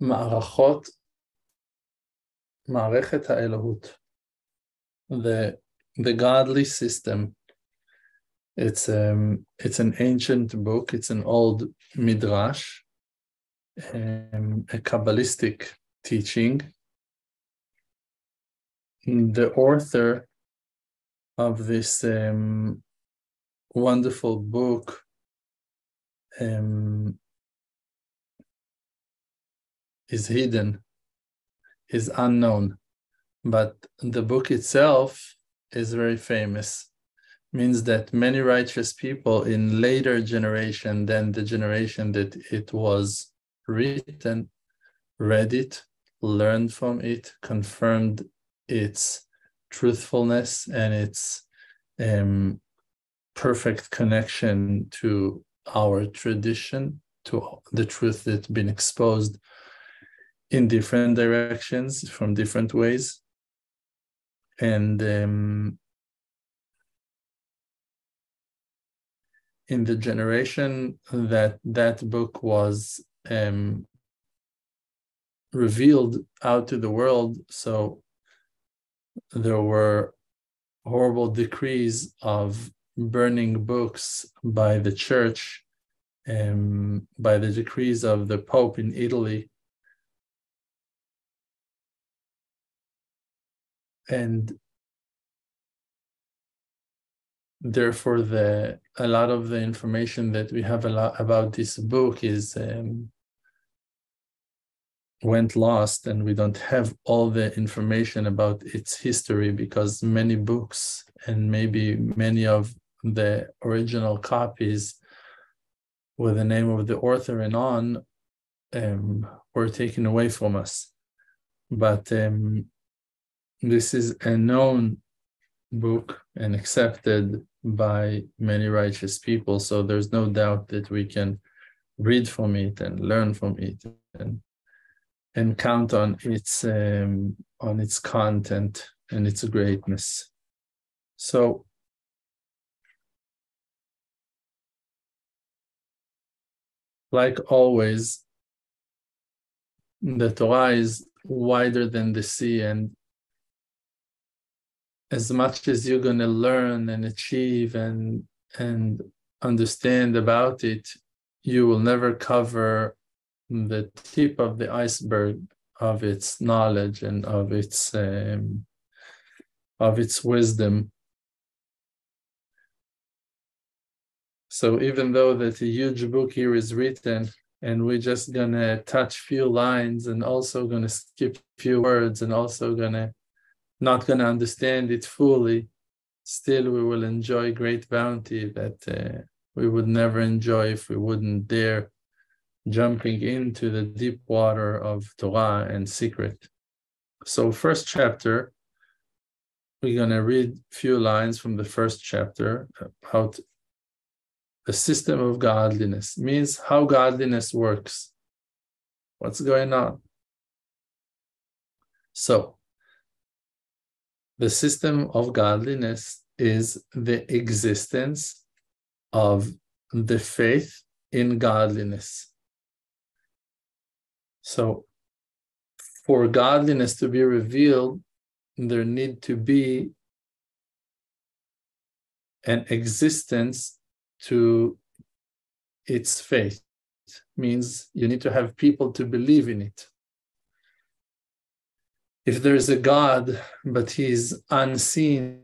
מערכות, מערכת האלוהות, the, the godly system. It's, um, it's an ancient book, it's an old midrash, um, a Kabbalistic teaching. The author of this um, wonderful book um, is hidden, is unknown, but the book itself is very famous. Means that many righteous people in later generation than the generation that it was written read it, learned from it, confirmed its truthfulness and its um, perfect connection to our tradition, to the truth that's been exposed in different directions from different ways. And um, in the generation that that book was um, revealed out to the world, so there were horrible decrees of burning books by the church, um, by the decrees of the Pope in Italy. And therefore, the a lot of the information that we have a lot about this book is um, went lost and we don't have all the information about its history because many books and maybe many of the original copies with the name of the author and on um, were taken away from us. But um, this is a known book and accepted by many righteous people. So there's no doubt that we can read from it and learn from it and and count on its um, on its content and its greatness. So like always, the Torah is wider than the sea, and as much as you're going to learn and achieve and and understand about it, you will never cover the tip of the iceberg of its knowledge and of its um, of its wisdom. So even though that a huge book here is written, and we're just gonna touch few lines and also gonna skip few words and also gonna not gonna understand it fully, still we will enjoy great bounty that uh, we would never enjoy if we wouldn't dare jumping into the deep water of Torah and secret. So, first chapter, we're going to read few lines from the first chapter about the system of godliness, means how godliness works. What's going on? So, the system of godliness is the existence of the faith in godliness. So, for godliness to be revealed, there need to be an existence to its faith. Means you need to have people to believe in it. If there is a God, but he's unseen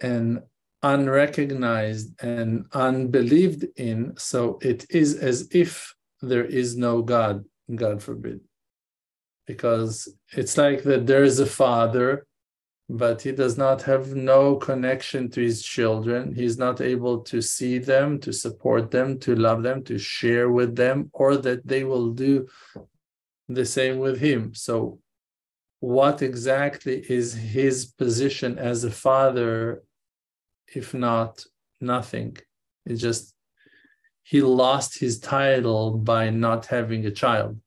and unrecognized and unbelieved in, so it is as if there is no God God forbid. Because it's like that there is a father, but he does not have no connection to his children. He's not able to see them, to support them, to love them, to share with them, or that they will do the same with him. So, what exactly is his position as a father, if not nothing? It's just he lost his title by not having a child.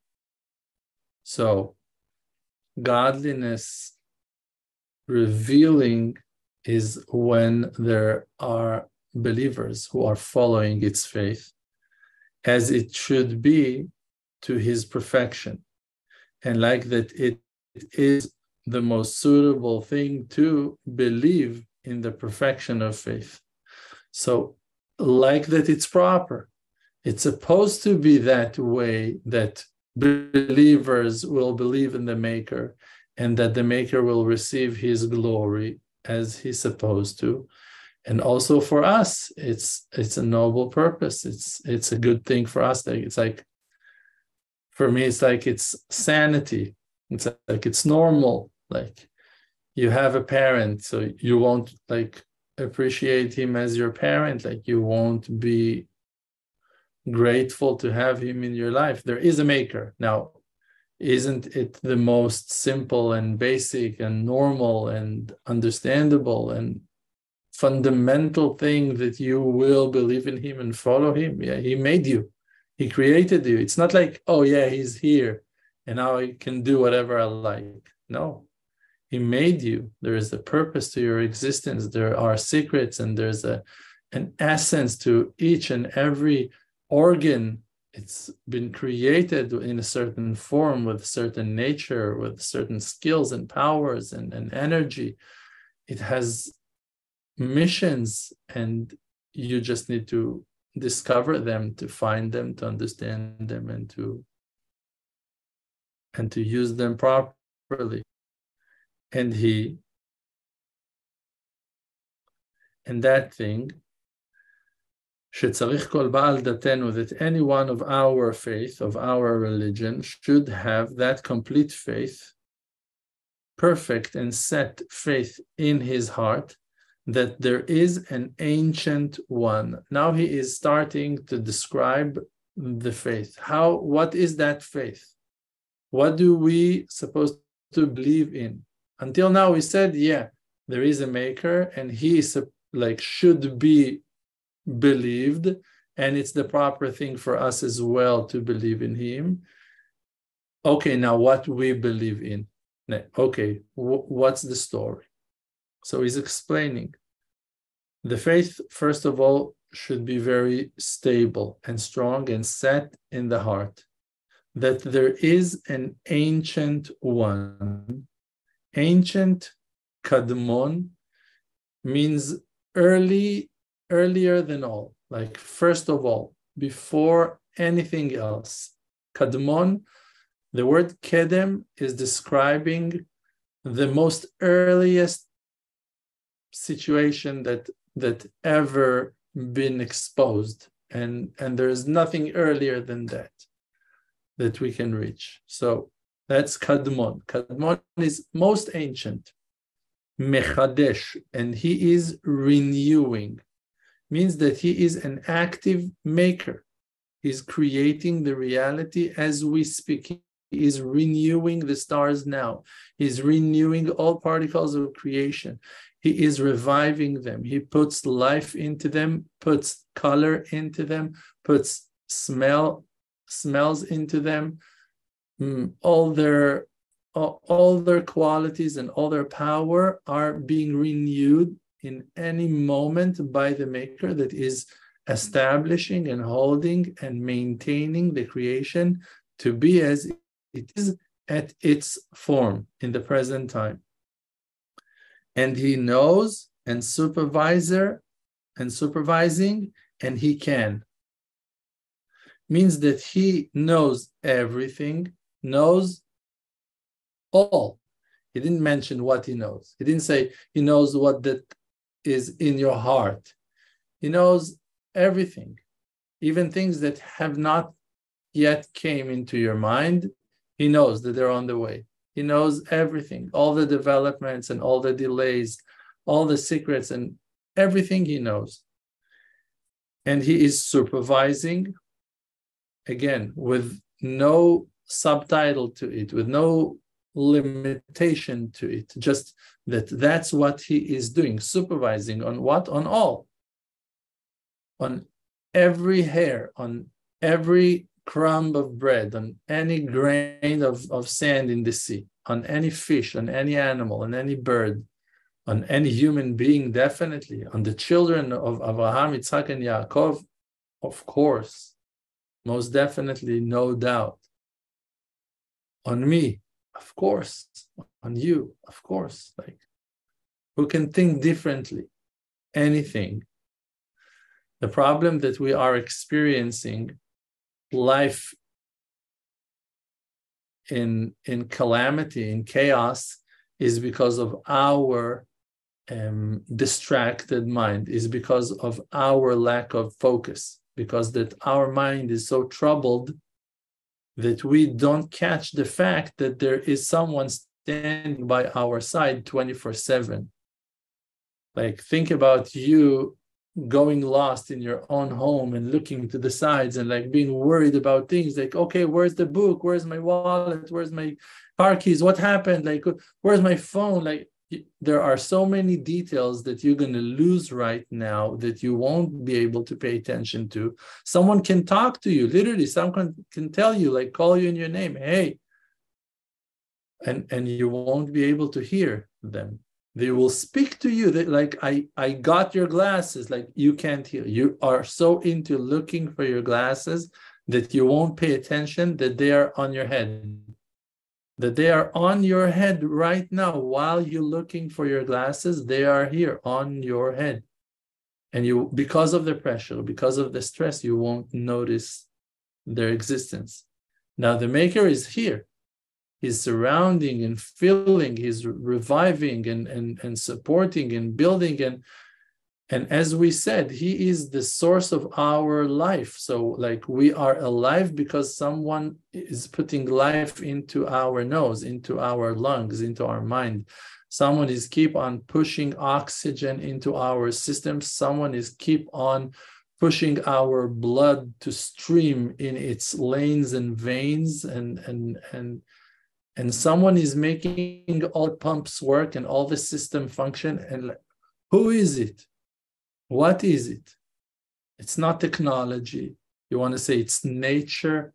So, godliness revealing is when there are believers who are following its faith as it should be to his perfection. and like that it, it is the most suitable thing to believe in the perfection of faith. So, like that, it's proper. It's supposed to be that way that believers will believe in the Maker and that the Maker will receive his glory as he's supposed to. And also for us, it's it's a noble purpose. It's it's a good thing for us. It's like for me, it's like it's sanity. It's like it's normal. Like you have a parent, so you won't like appreciate him as your parent. Like you won't be grateful to have him in your life. There is a maker. Now, isn't it the most simple and basic and normal and understandable and fundamental thing that you will believe in him and follow him? Yeah, he made you. He created you. It's not like, oh yeah, he's here and now I can do whatever I like. No. He made you. There is a purpose to your existence. There are secrets and there's a an essence to each and every organ it's been created in a certain form with certain nature with certain skills and powers and, and energy it has missions and you just need to discover them to find them to understand them and to and to use them properly and he and that thing שצריך כל בעל דתנו, that any one of our faith, of our religion, should have that complete faith, perfect and set faith in his heart, that there is an ancient one. Now he is starting to describe the faith. How, what is that faith? What do we supposed to believe in? Until now, we said, yeah, there is a maker and he is like should be believed, and it's the proper thing for us as well to believe in Him. Okay, now what we believe in. Okay, what's the story? So he's explaining. The faith, first of all, should be very stable and strong and set in the heart that there is an ancient one. Ancient kadmon means early earlier than all, like first of all, before anything else. Kadmon, the word kedem is describing the most earliest situation that that ever been exposed and and there is nothing earlier than that that we can reach so that's kadmon kadmon is most ancient mechadesh and he is renewing means that he is an active maker. He's creating the reality as we speak. He is renewing the stars now. He's renewing all particles of creation. He is reviving them. He puts life into them, puts color into them, puts smell smells into them. Mm, all their all, all their qualities and all their power are being renewed in any moment by the maker that is establishing and holding and maintaining the creation to be as it is at its form in the present time. And he knows and supervisor and supervising, and he can. Means that he knows everything, knows all. He didn't mention what he knows. He didn't say he knows what that is in your heart. He knows everything, even things that have not yet came into your mind. He knows that they're on the way. He knows everything, all the developments and all the delays, all the secrets and everything he knows. And he is supervising, again, with no subtitle to it, with no limitation to it, just that that's what he is doing, supervising on what? On all. On every hair, on every crumb of bread, on any grain of, of sand in the sea, on any fish, on any animal, on any bird, on any human being, definitely, on the children of Abraham, Yitzhak, and Yaakov, of course, most definitely, no doubt on me, of course, on you, of course. Like, who can think differently? Anything. The problem that we are experiencing life in in calamity in chaos is because of our um, distracted mind is because of our lack of focus because that our mind is so troubled that we don't catch the fact that there is someone standing by our side 24 7 like think about you going lost in your own home and looking to the sides and like being worried about things like okay where's the book? Where's my wallet? Where's my car keys? What happened? Like where's my phone? Like there are so many details that you're going to lose right now that you won't be able to pay attention to. Someone can talk to you literally someone can tell you like call you in your name hey and and you won't be able to hear them. They will speak to you that like i i got your glasses like you can't hear. You are so into looking for your glasses that you won't pay attention that they are on your head that they are on your head right now while you're looking for your glasses. They are here on your head. And you because of the pressure because of the stress you won't notice their existence. Now the maker is here. He's surrounding and filling, he's reviving and, and, and supporting and building. And, and as we said, he is the source of our life. So, like, we are alive because someone is putting life into our nose, into our lungs, into our mind. Someone is keep on pushing oxygen into our system. Someone is keep on pushing our blood to stream in its lanes and veins and and and and someone is making all pumps work and all the system function and who is it what is it? It's not technology. You want to say it's nature.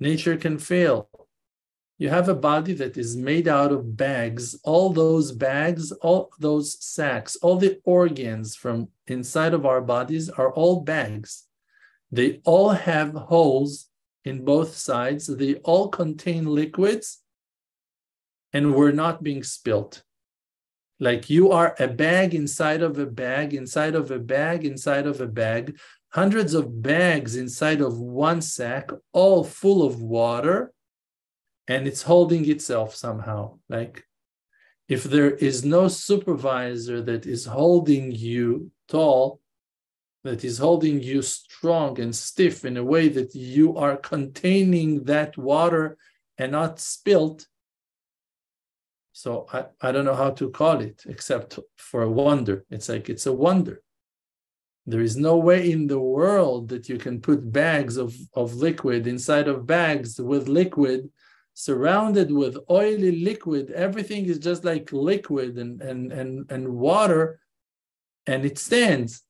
Nature can fail. You have a body that is made out of bags. All those bags all those sacks all the organs from inside of our bodies are all bags. They all have holes in both sides. They all contain liquids and we're not being spilt. Like you are a bag inside of a bag, inside of a bag, inside of a bag, hundreds of bags inside of one sack, all full of water, and it's holding itself somehow. Like if there is no supervisor that is holding you tall, that is holding you strong and stiff in a way that you are containing that water and not spilt. So I, I don't know how to call it except for a wonder. It's like it's a wonder. There is no way in the world that you can put bags of, of liquid inside of bags with liquid, surrounded with oily liquid. Everything is just like liquid and, and, and, and water, and it stands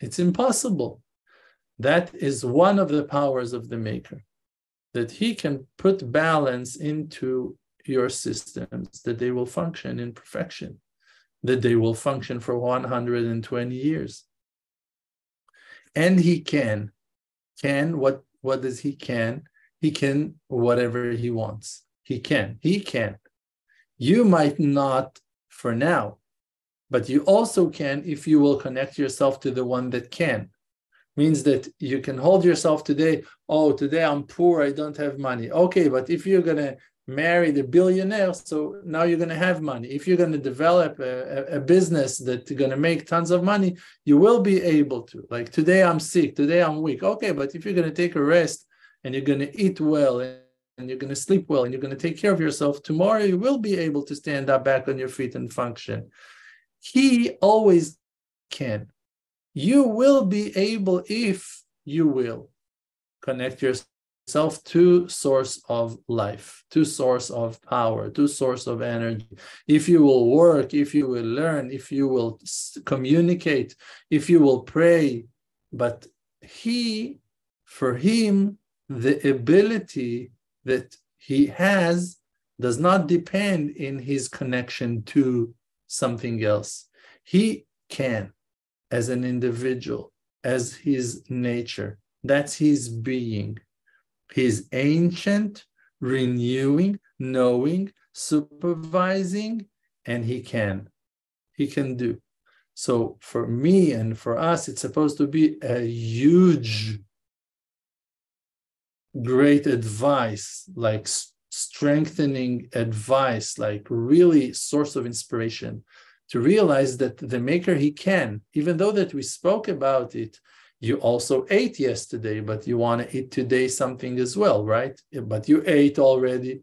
it's impossible. That is one of the powers of the Maker, that He can put balance into your systems, that they will function in perfection, that they will function for 120 years. And He can. Can, what, what does He can? He can whatever He wants. He can. He can. You might not for now, but you also can if you will connect yourself to the one that can. Means that you can hold yourself today, oh, today I'm poor, I don't have money. Okay, but if you're going to marry the billionaire, so now you're going to have money. If you're going to develop a, a business that's going to make tons of money, you will be able to. Like today I'm sick, today I'm weak. Okay, but if you're going to take a rest and you're going to eat well and and you're going to sleep well and you're going to take care of yourself, tomorrow you will be able to stand up back on your feet and function. He always can. You will be able, if you will, connect yourself to source of life, to source of power, to source of energy. If you will work, if you will learn, if you will communicate, if you will pray, but he, for him, the ability that he has does not depend in his connection to something else. He can, as an individual, as his nature. That's his being. He's ancient, renewing, knowing, supervising, and he can. He can do. So for me and for us, it's supposed to be a huge, great advice, like strengthening advice, like really source of inspiration to realize that the maker he can, even though that we spoke about it, you also ate yesterday, but you want to eat today something as well, right? But you ate already.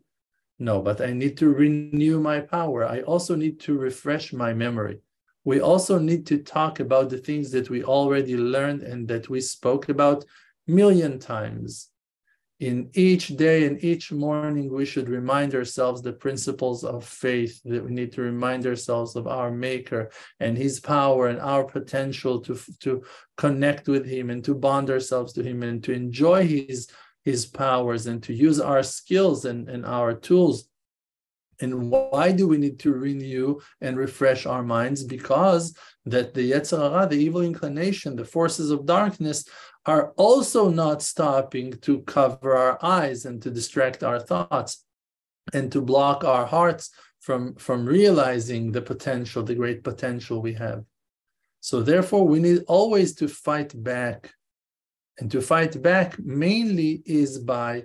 No, but I need to renew my power. I also need to refresh my memory we also need to talk about the things that we already learned and that we spoke about million times in each day and each morning we should remind ourselves the principles of faith that we need to remind ourselves of our maker and his power and our potential to to connect with him and to bond ourselves to him and to enjoy his his powers and to use our skills and, and our tools and why do we need to renew and refresh our minds? Because that the Yetzer Hara, the evil inclination, the forces of darkness, are also not stopping to cover our eyes and to distract our thoughts and to block our hearts from, from realizing the potential, the great potential we have. So therefore, we need always to fight back. And to fight back mainly is by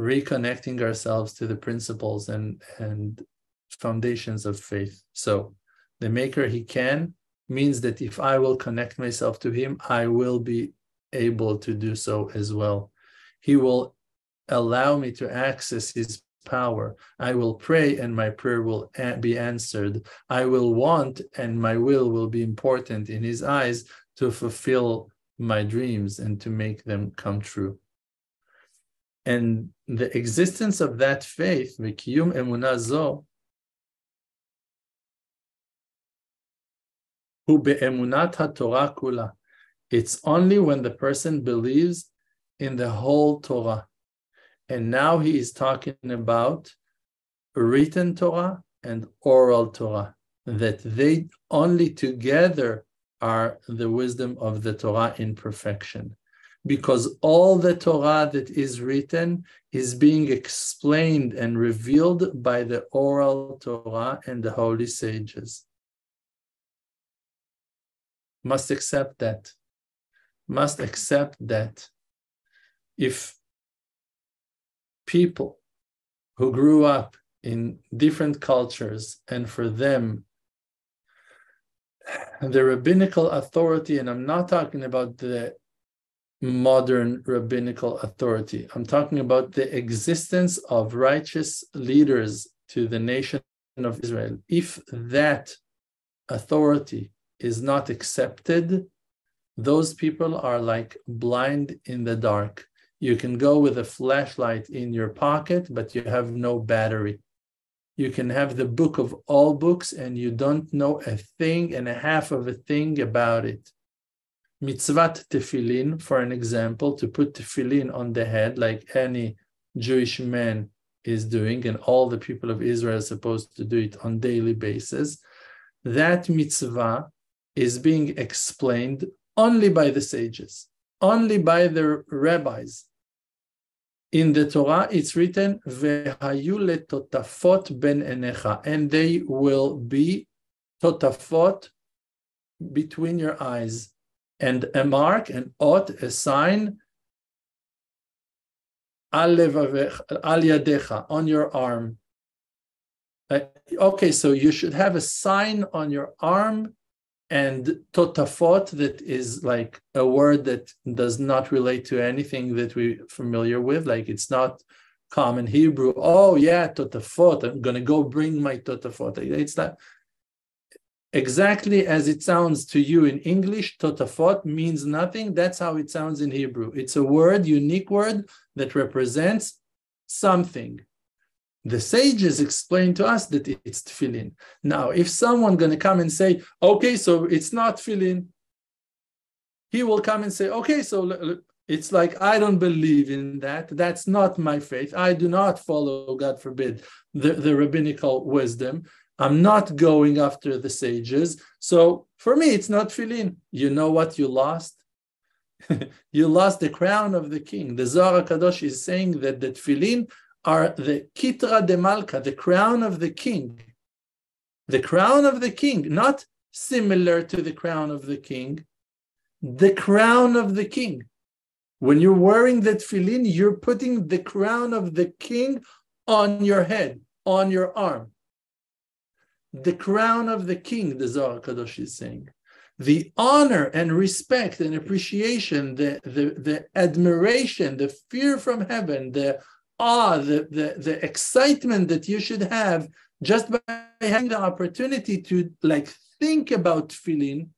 reconnecting ourselves to the principles and and foundations of faith so the maker he can means that if i will connect myself to him i will be able to do so as well. He will allow me to access his power. I will pray and my prayer will be answered. I will want and my will will be important in his eyes to fulfill my dreams and to make them come true. And the existence of that faith, v'kiyum emunah zo, hu be'emunat haTorah kula. It's only when the person believes in the whole Torah. And now he is talking about written Torah and oral Torah, that they only together are the wisdom of the Torah in perfection because all the Torah that is written is being explained and revealed by the oral Torah and the holy sages. Must accept that. Must accept that. If people who grew up in different cultures and for them the rabbinical authority, and I'm not talking about the modern rabbinical authority. I'm talking about the existence of righteous leaders to the nation of Israel. If that authority is not accepted, those people are like blind in the dark. You can go with a flashlight in your pocket, but you have no battery. You can have the book of all books and you don't know a thing and a half of a thing about it mitzvat tefillin, for an example, to put tefillin on the head like any Jewish man is doing, and all the people of Israel are supposed to do it on daily basis, that mitzvah is being explained only by the sages, only by the rabbis. In the Torah, it's written, "Vehayu totafot ben enecha," and they will be totafot between your eyes and a mark, an ot, a sign, al yadecha, on your arm. Uh, okay, so you should have a sign on your arm and totafot that is like a word that does not relate to anything that we're familiar with like it's not common hebrew oh yeah totafot i'm going to go bring my totafot it's not exactly as it sounds to you in English, totafot means nothing. That's how it sounds in Hebrew. It's a word, unique word that represents something. The sages explain to us that it's tefillin. Now, if someone going to come and say, okay, so it's not tefillin, he will come and say, okay, so it's like, I don't believe in that. That's not my faith. I do not follow, God forbid, the, the rabbinical wisdom. I'm not going after the sages. So for me, it's not tefillin. You know what you lost? you lost the crown of the king. The Zohar Kadosh is saying that the tefillin are the kitra de malka, the crown of the king. The crown of the king, not similar to the crown of the king, the crown of the king. When you're wearing the tefillin, you're putting the crown of the king on your head, on your arm. The crown of the king, the Zohar Kadosh is saying. The honor and respect and appreciation, the, the, the admiration, the fear from heaven, the awe, the, the, the excitement that you should have just by having the opportunity to like think about tefillin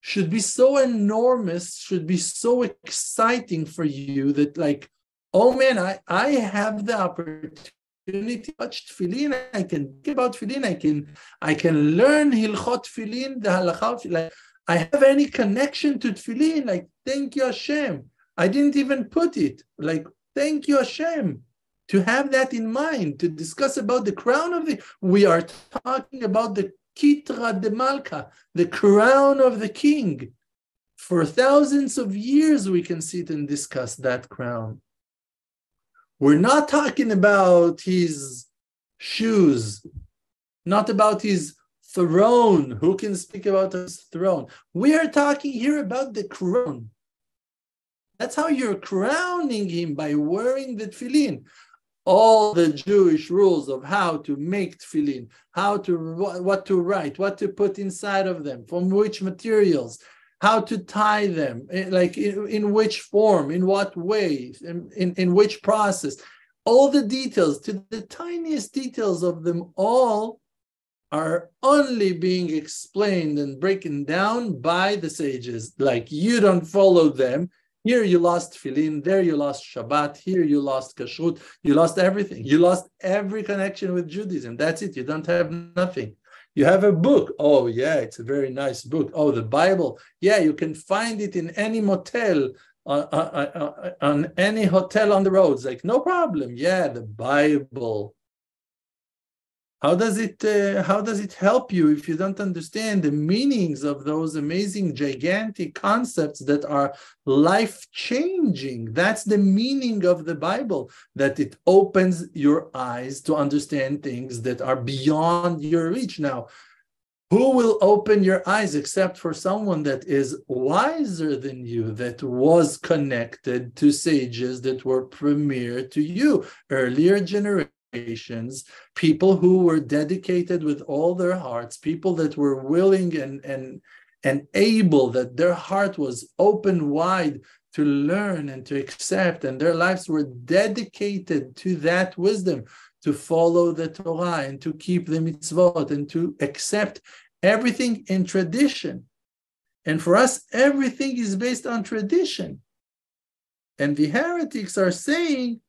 should be so enormous, should be so exciting for you that like, oh man, I, I have the opportunity to touch tefillin, I can think about tefillin, I can I can learn hilchot tefillin, the halachot, like I have any connection to tefillin, like thank you Hashem. I didn't even put it, like thank you Hashem to have that in mind, to discuss about the crown of the, we are talking about the Kitra de Malka, the crown of the king. For thousands of years, we can sit and discuss that crown. We're not talking about his shoes, not about his throne. Who can speak about his throne? We are talking here about the crown. That's how you're crowning him by wearing the tefillin all the Jewish rules of how to make tefillin, how to what to write, what to put inside of them, from which materials, how to tie them, eh, like in, in which form, in what way, in, in, in which process. All the details, to the tiniest details of them all, are only being explained and broken down by the sages. Like you don't follow them, here you lost tefillin, there you lost Shabbat, here you lost kashrut, you lost everything. You lost every connection with Judaism. That's it. You don't have nothing. You have a book. Oh, yeah, it's a very nice book. Oh, the Bible. Yeah, you can find it in any motel, uh, uh, uh, on any hotel on the roads. Like, no problem. Yeah, the Bible. How does it uh, how does it help you if you don't understand the meanings of those amazing gigantic concepts that are life changing? That's the meaning of the Bible that it opens your eyes to understand things that are beyond your reach. Now, who will open your eyes except for someone that is wiser than you, that was connected to sages that were premier to you, earlier generations? People who were dedicated with all their hearts, people that were willing and and and able, that their heart was open wide to learn and to accept, and their lives were dedicated to that wisdom, to follow the Torah and to keep the mitzvot and to accept everything in tradition. And for us, everything is based on tradition. And the heretics are saying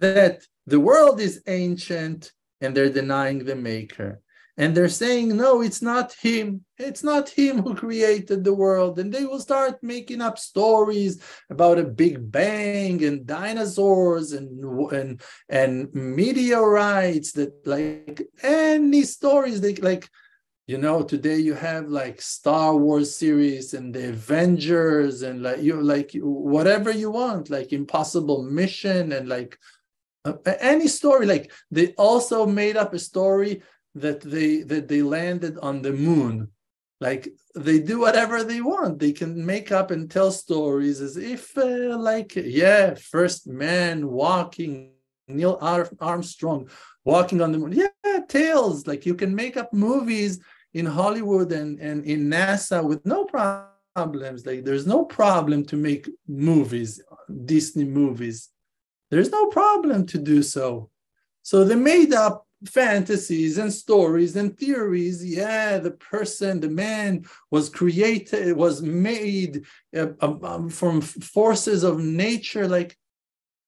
that the world is ancient and they're denying the maker. And they're saying, no, it's not him. It's not him who created the world. And they will start making up stories about a big bang and dinosaurs and, and, and meteorites that like any stories they like, you know, today you have like Star Wars series and the Avengers and like you like whatever you want, like Impossible Mission and like uh, any story. Like they also made up a story that they that they landed on the moon. Like they do whatever they want. They can make up and tell stories as if uh, like yeah first man walking neil armstrong walking on the moon. Yeah tales. Like you can make up movies in hollywood and and in nasa with no problems like there's no problem to make movies disney movies there's no problem to do so. So they made up fantasies and stories and theories. Yeah, the person, the man was created, was made uh, um, um, from forces of nature. Like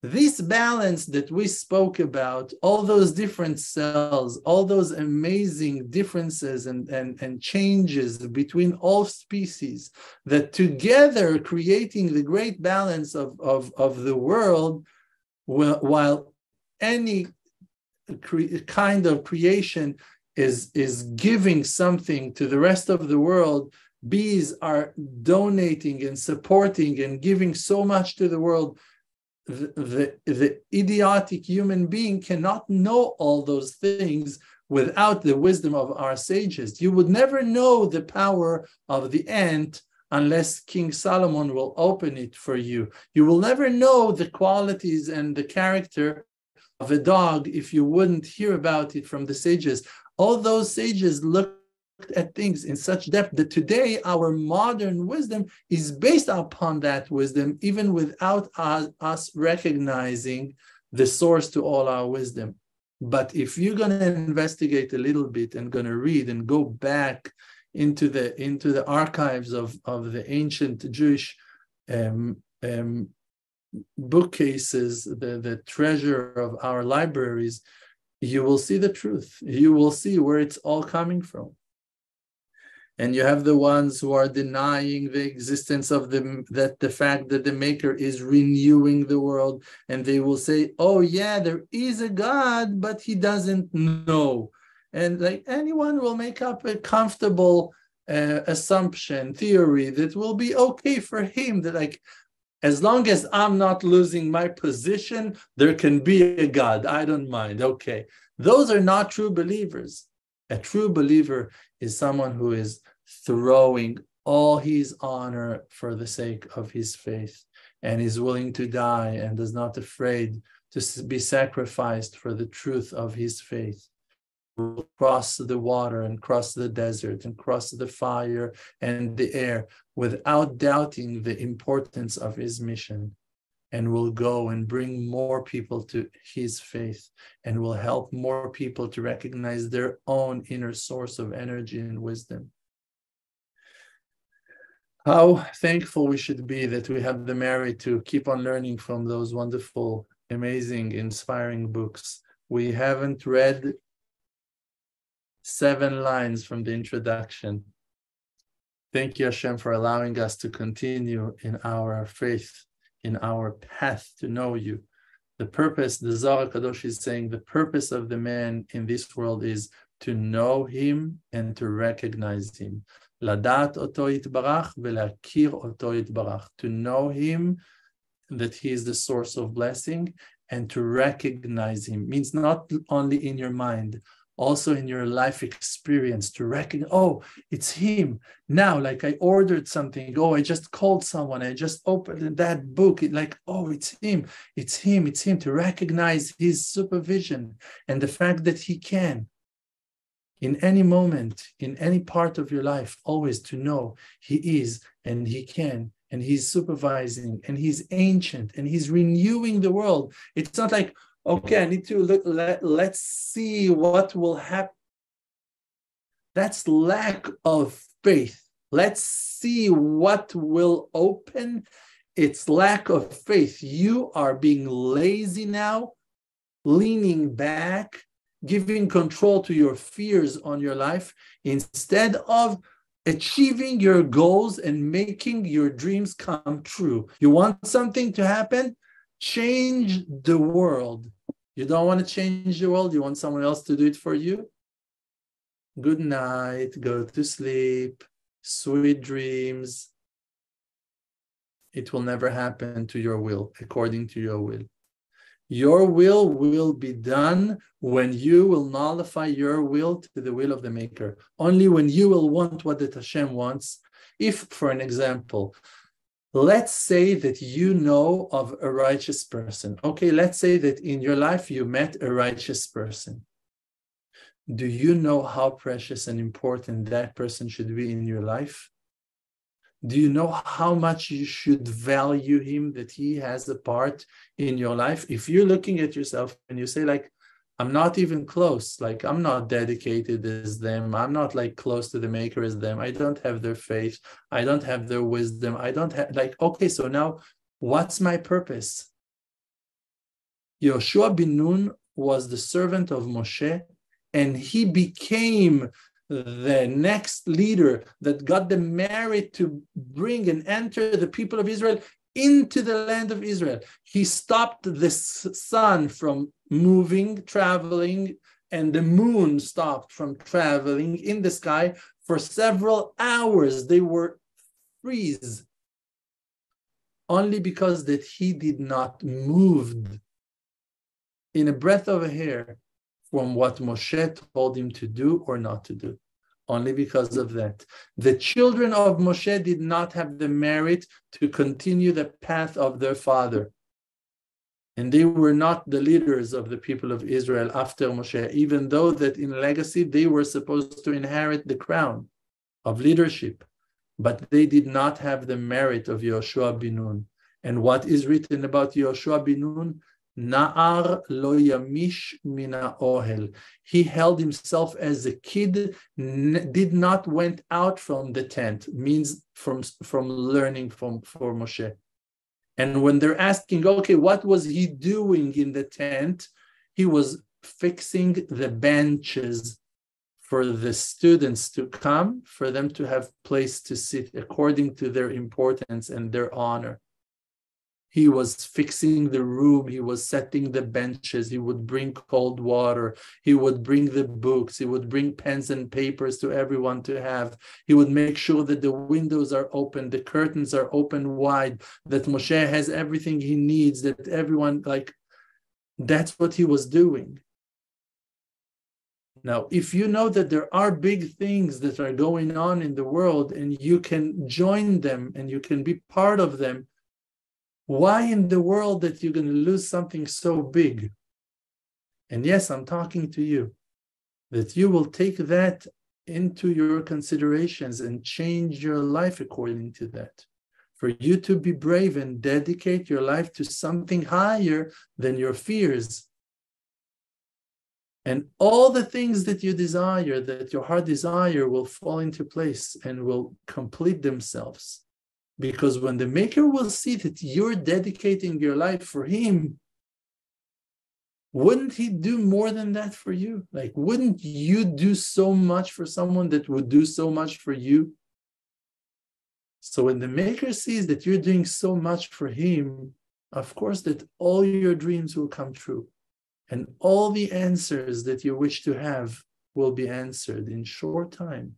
this balance that we spoke about, all those different cells, all those amazing differences and, and, and changes between all species that together creating the great balance of, of, of the world while any kind of creation is, is giving something to the rest of the world, bees are donating and supporting and giving so much to the world. The, the, idiotic human being cannot know all those things without the wisdom of our sages. You would never know the power of the ant unless King Solomon will open it for you. You will never know the qualities and the character of a dog if you wouldn't hear about it from the sages. All those sages looked at things in such depth that today our modern wisdom is based upon that wisdom, even without us, us recognizing the source to all our wisdom. But if you're going to investigate a little bit and going to read and go back into the into the archives of, of the ancient Jewish um, um, bookcases, the, the treasure of our libraries, you will see the truth. You will see where it's all coming from. And you have the ones who are denying the existence of the that the fact that the maker is renewing the world, and they will say, "Oh yeah, there is a God, but he doesn't know." And like anyone will make up a comfortable uh, assumption, theory that will be okay for him. That like as long as I'm not losing my position, there can be a God. I don't mind. Okay. Those are not true believers. A true believer is someone who is throwing all his honor for the sake of his faith and is willing to die and is not afraid to be sacrificed for the truth of his faith Will cross the water and cross the desert and cross the fire and the air without doubting the importance of his mission and will go and bring more people to his faith and will help more people to recognize their own inner source of energy and wisdom. How thankful we should be that we have the merit to keep on learning from those wonderful, amazing, inspiring books. We haven't read seven lines from the introduction. Thank you, Hashem, for allowing us to continue in our faith, in our path to know you. The purpose, the Zohar Kadosh is saying, the purpose of the man in this world is to know him and to recognize him. Ladat oto itbarach velakir oto itbarach. To know him, that he is the source of blessing, and to recognize him means not only in your mind, also in your life experience to reckon, oh, it's him. Now, like I ordered something, oh, I just called someone, I just opened that book. It like, oh, it's him, it's him, it's him, to recognize his supervision and the fact that he can. In any moment, in any part of your life, always to know he is and he can and he's supervising and he's ancient and he's renewing the world. It's not like, okay, I need to look, let, let's see what will happen. That's lack of faith. Let's see what will open. It's lack of faith. You are being lazy now, leaning back, giving control to your fears on your life instead of achieving your goals and making your dreams come true. You want something to happen? change the world. You don't want to change the world, you want someone else to do it for you? Good night, go to sleep, sweet dreams. It will never happen to your will, according to your will. Your will will be done when you will nullify your will to the will of the Maker. Only when you will want what the Hashem wants. If, for an example, let's say that you know of a righteous person. Okay, let's say that in your life you met a righteous person. Do you know how precious and important that person should be in your life? Do you know how much you should value him that he has a part in your life? If you're looking at yourself and you say, like, I'm not even close. Like I'm not dedicated as them. I'm not like close to the maker as them. I don't have their faith. I don't have their wisdom. I don't have like, okay, so now what's my purpose? Yoshua bin Nun was the servant of Moshe, and he became the next leader that got the merit to bring and enter the people of Israel into the land of Israel. He stopped the sun from moving, traveling, and the moon stopped from traveling in the sky for several hours. They were freeze only because that he did not moved in a breath of a hair from what Moshe told him to do or not to do. Only because of that. The children of Moshe did not have the merit to continue the path of their father. And they were not the leaders of the people of Israel after Moshe, even though that in legacy they were supposed to inherit the crown of leadership but they did not have the merit of Yoshua bin Nun. And what is written about Yoshua bin Nun? Na'ar lo yamish mina ohel. He held himself as a kid, did not went out from the tent, means from, from learning from for Moshe. And when they're asking, okay, what was he doing in the tent? He was fixing the benches for the students to come, for them to have place to sit according to their importance and their honor. He was fixing the room, he was setting the benches, he would bring cold water, he would bring the books, he would bring pens and papers to everyone to have. He would make sure that the windows are open, the curtains are open wide, that Moshe has everything he needs, that everyone, like, that's what he was doing. Now, if you know that there are big things that are going on in the world and you can join them and you can be part of them, why in the world that you're going to lose something so big? And yes, I'm talking to you, that you will take that into your considerations and change your life according to that. For you to be brave and dedicate your life to something higher than your fears and all the things that you desire, that your heart desire, will fall into place and will complete themselves. Because when the Maker will see that you're dedicating your life for Him, wouldn't He do more than that for you? Like, wouldn't you do so much for someone that would do so much for you? So when the Maker sees that you're doing so much for Him, of course, that all your dreams will come true and all the answers that you wish to have will be answered in short time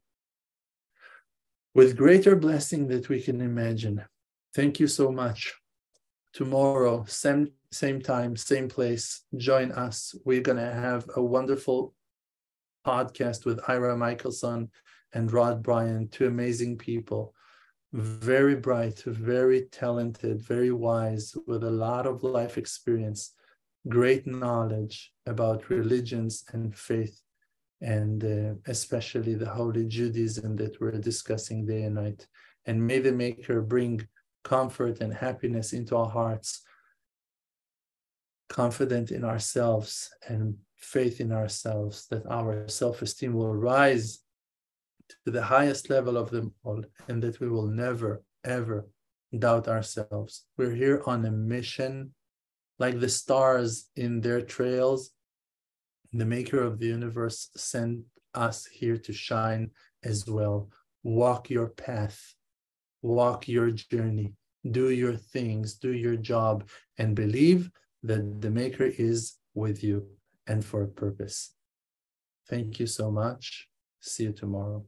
with greater blessing that we can imagine. Thank you so much. Tomorrow, same, same time, same place, join us. We're going to have a wonderful podcast with Ira Michelson and Rod Bryan, two amazing people, very bright, very talented, very wise, with a lot of life experience great knowledge about religions and faith, and uh, especially the Holy Judaism that we're discussing day and night. And may the Maker bring comfort and happiness into our hearts, confident in ourselves and faith in ourselves, that our self esteem will rise to the highest level of them all, and that we will never, ever doubt ourselves. We're here on a mission like the stars in their trails, the maker of the universe sent us here to shine as well. Walk your path, walk your journey, do your things, do your job, and believe that the maker is with you and for a purpose. Thank you so much. See you tomorrow.